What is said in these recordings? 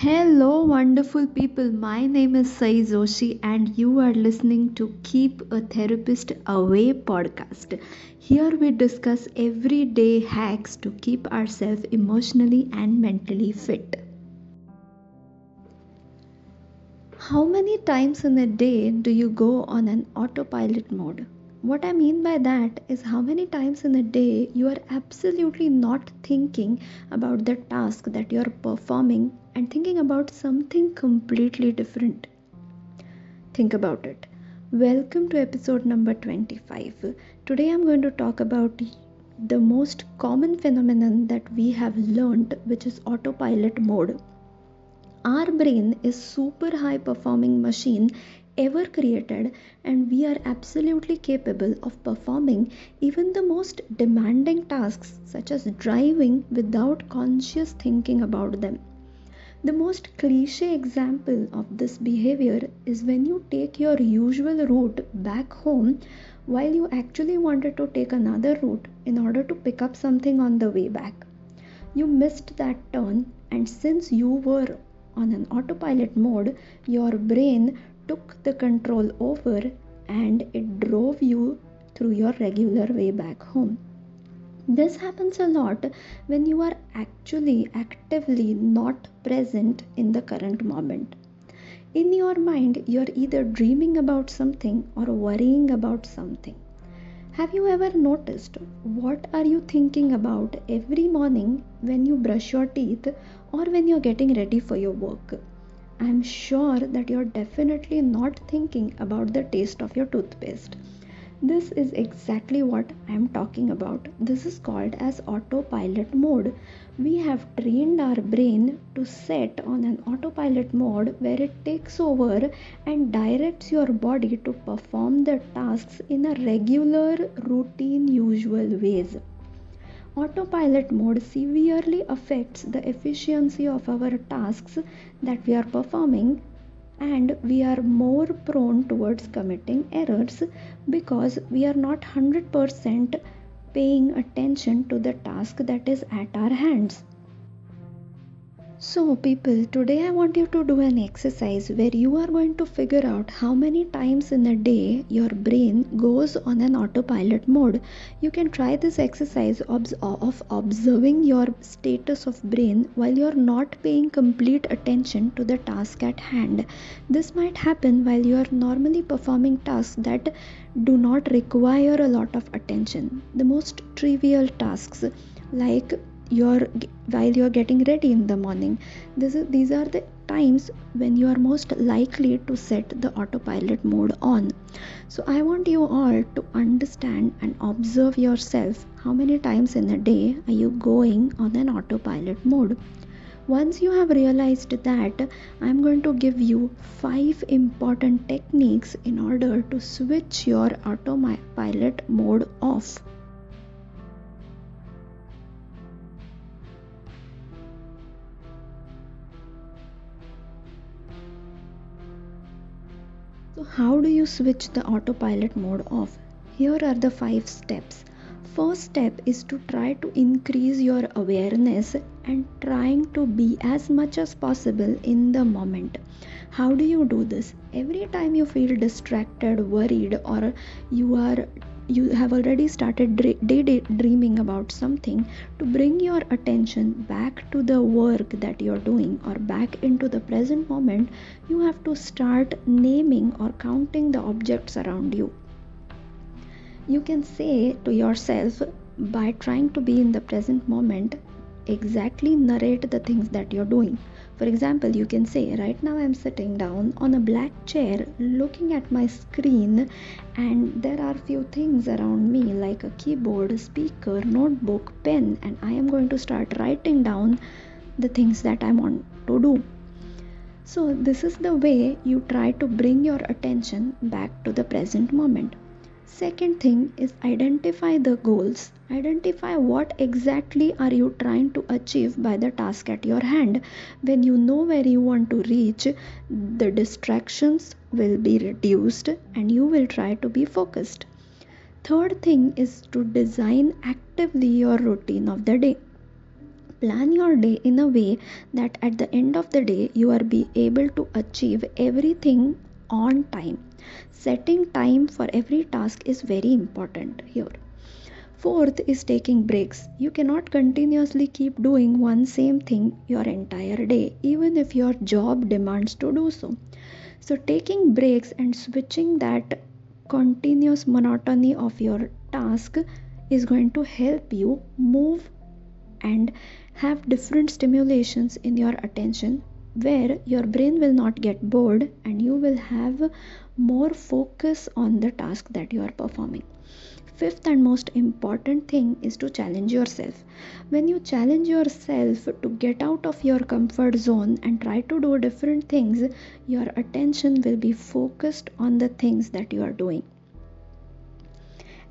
Hello, wonderful people. My name is Sai Joshi, and you are listening to Keep a Therapist Away podcast. Here we discuss everyday hacks to keep ourselves emotionally and mentally fit. How many times in a day do you go on an autopilot mode? What I mean by that is how many times in a day you are absolutely not thinking about the task that you are performing and thinking about something completely different. Think about it. Welcome to episode number 25. Today I'm going to talk about the most common phenomenon that we have learned, which is autopilot mode. Our brain is super high performing machine ever created and we are absolutely capable of performing even the most demanding tasks such as driving without conscious thinking about them. The most cliche example of this behavior is when you take your usual route back home while you actually wanted to take another route in order to pick up something on the way back. You missed that turn, and since you were on an autopilot mode, your brain took the control over and it drove you through your regular way back home. This happens a lot when you are actually actively not present in the current moment. In your mind, you're either dreaming about something or worrying about something. Have you ever noticed what are you thinking about every morning when you brush your teeth or when you're getting ready for your work? I'm sure that you're definitely not thinking about the taste of your toothpaste. This is exactly what I'm talking about. This is called as autopilot mode. We have trained our brain to set on an autopilot mode where it takes over and directs your body to perform the tasks in a regular, routine, usual ways. Autopilot mode severely affects the efficiency of our tasks that we are performing and we are more prone towards committing errors because we are not 100% paying attention to the task that is at our hands. So, people, today I want you to do an exercise where you are going to figure out how many times in a day your brain goes on an autopilot mode. You can try this exercise of observing your status of brain while you're not paying complete attention to the task at hand. This might happen while you are normally performing tasks that do not require a lot of attention. The most trivial tasks like you're while you're getting ready in the morning. This is, these are the times when you are most likely to set the autopilot mode on. So i want you all to understand and observe yourself. How many times in a day are you going on an autopilot mode? Once you have realized that i'm going to give you five important techniques in order to switch your autopilot mode off So, how do you switch the autopilot mode off? Here are the five steps. First step is to try to increase your awareness and trying to be as much as possible in the moment. How do you do this? Every time you feel distracted, worried, or you are you have already started day dreaming about something to bring your attention back to the work that you're doing or back into the present moment you have to start naming or counting the objects around you. You can say to yourself by trying to be in the present moment exactly narrate the things that you're doing for example, you can say, right now I'm sitting down on a black chair looking at my screen, and there are few things around me like a keyboard, speaker, notebook, pen, and I am going to start writing down the things that I want to do. So, this is the way you try to bring your attention back to the present moment. Second thing is identify the goals. Identify what exactly are you trying to achieve by the task at your hand. When you know where you want to reach, the distractions will be reduced and you will try to be focused. Third thing is to design actively your routine of the day plan your day in a way that at the end of the day you are be able to achieve everything on time. Setting time for every task is very important here. Fourth is taking breaks. You cannot continuously keep doing one same thing your entire day even if your job demands to do so. So taking breaks and switching that continuous monotony of your task is going to help you move and have different stimulations in your attention where your brain will not get bored and you will have more focus on the task that you are performing. Fifth and most important thing is to challenge yourself. When you challenge yourself to get out of your comfort zone and try to do different things your attention will be focused on the things that you are doing.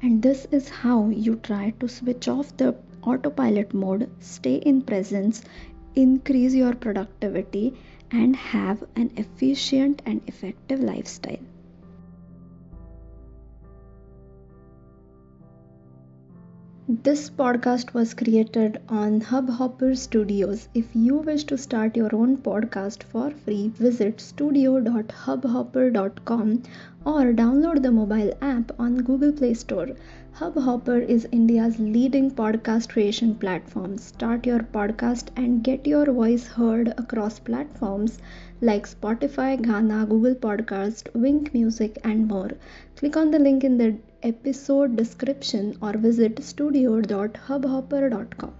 And this is how you try to switch off the autopilot mode, stay in presence, increase your productivity, and have an efficient and effective lifestyle. This podcast was created on Hubhopper Studios. If you wish to start your own podcast for free, visit studio.hubhopper.com or download the mobile app on Google Play Store. Hubhopper is India's leading podcast creation platform. Start your podcast and get your voice heard across platforms like Spotify, Gaana, Google Podcast, Wynk Music, and more. Click on the link in the episode description or visit studio.hubhopper.com.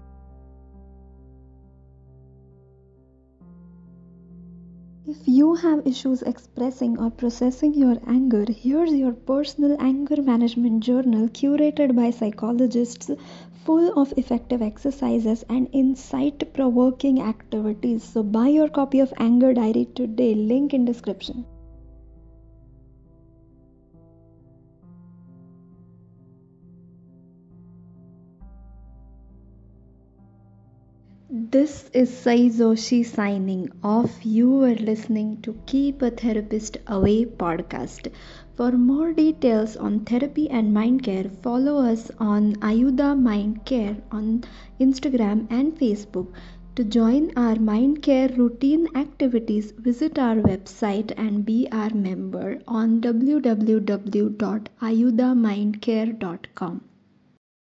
If you have issues expressing or processing your anger, here's your personal anger management journal curated by psychologists full of effective exercises and insight provoking activities. So buy your copy of Anger Diary today, link in description. This is Sai Joshi signing off. You are listening to Keep a Therapist Away podcast. For more details on therapy and mind care, follow us on Ayuda Mind Care on Instagram and Facebook. To join our mind care routine activities, visit our website and be our member on www.ayudamindcare.com.